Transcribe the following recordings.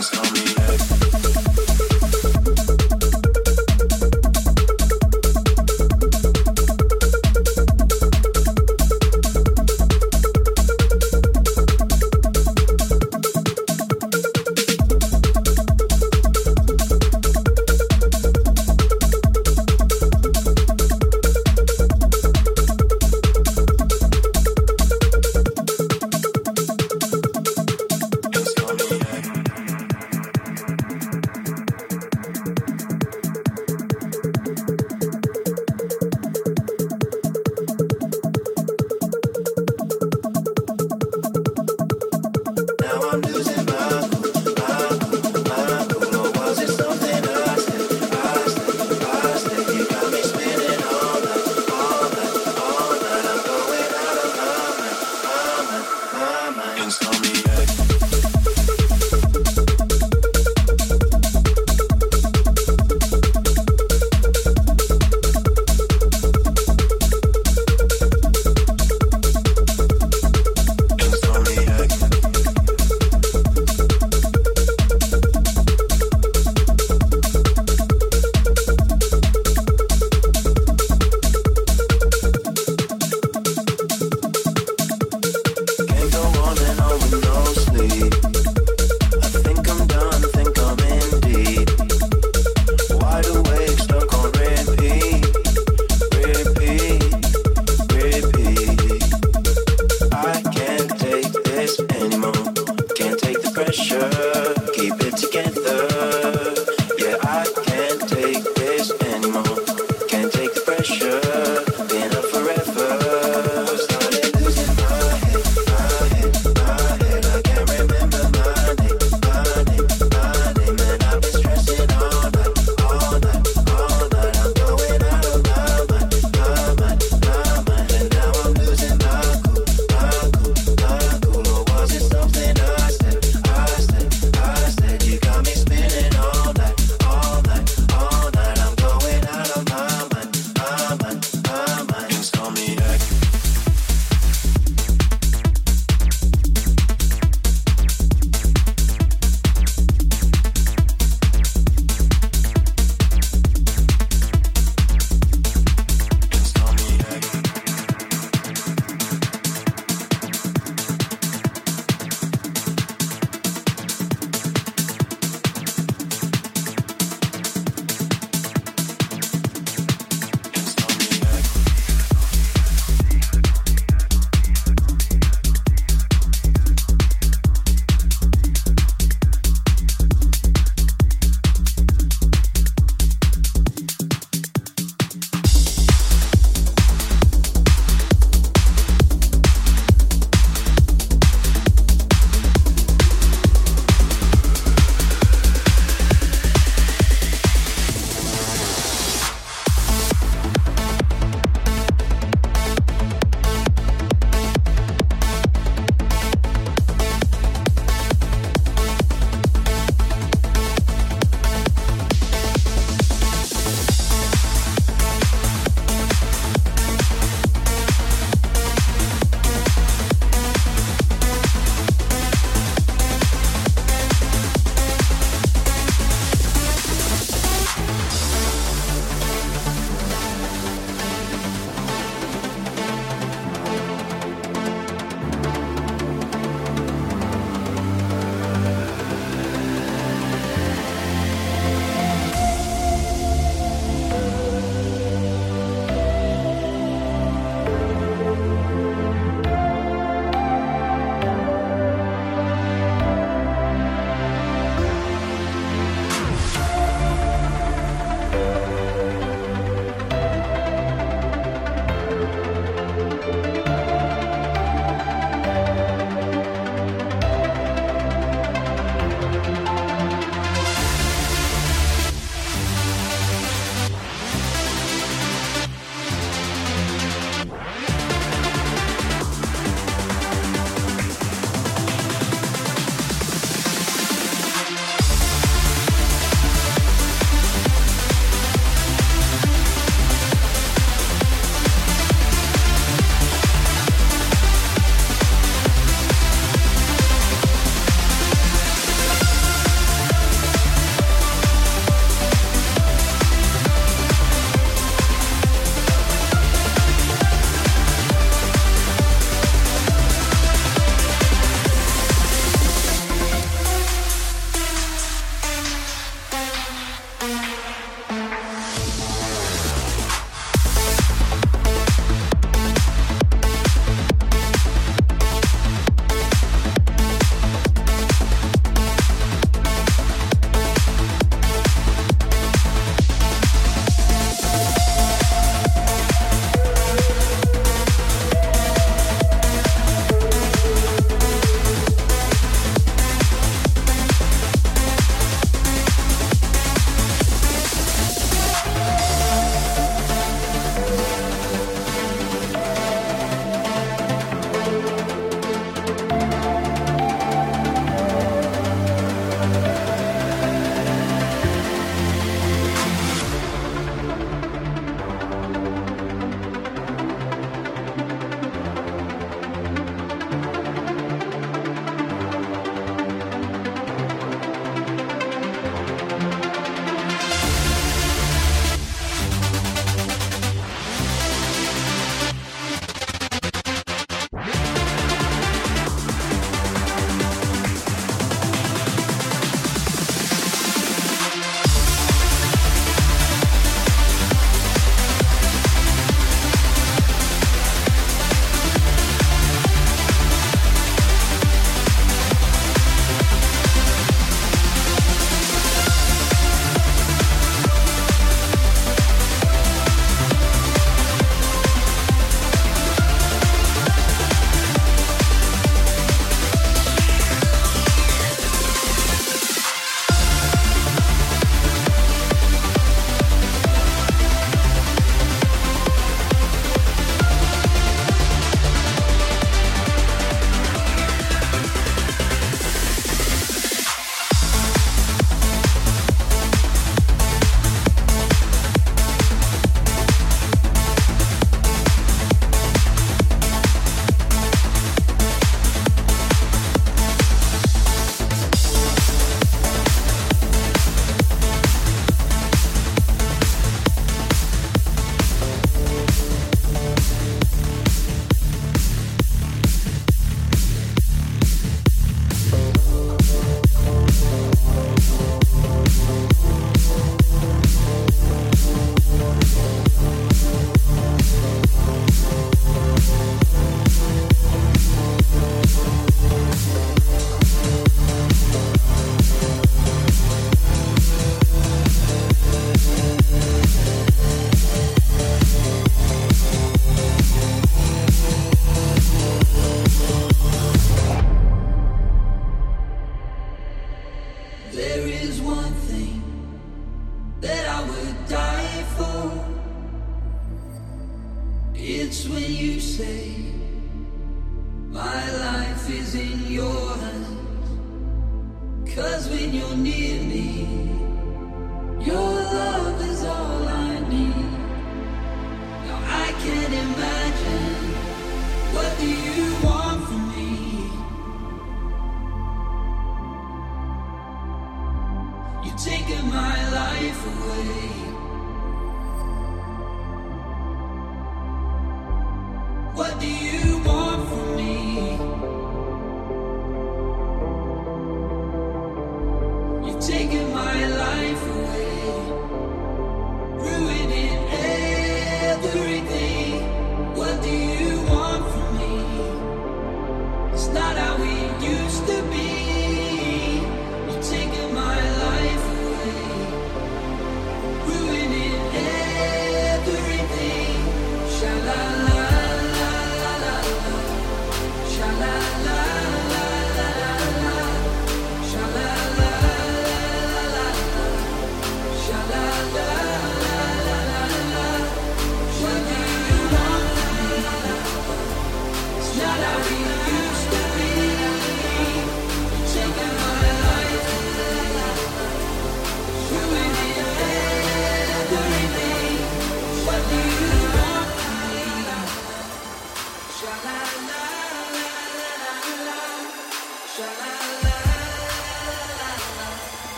feelings coming.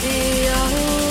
be alright.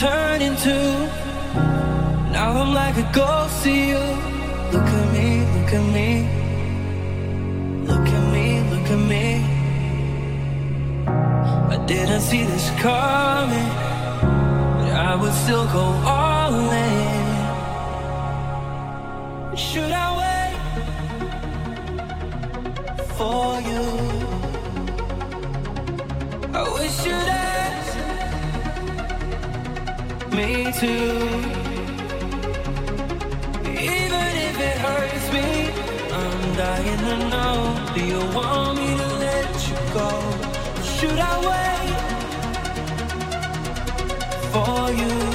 turn into. Now I'm like a ghost to you. Look at me, look at me. Look at me, look at me. I didn't see this coming, but I would still go all in. Should I wait for? me too. Even if it hurts me, I'm dying to know. Do you want me to let you go? Or should I wait for you?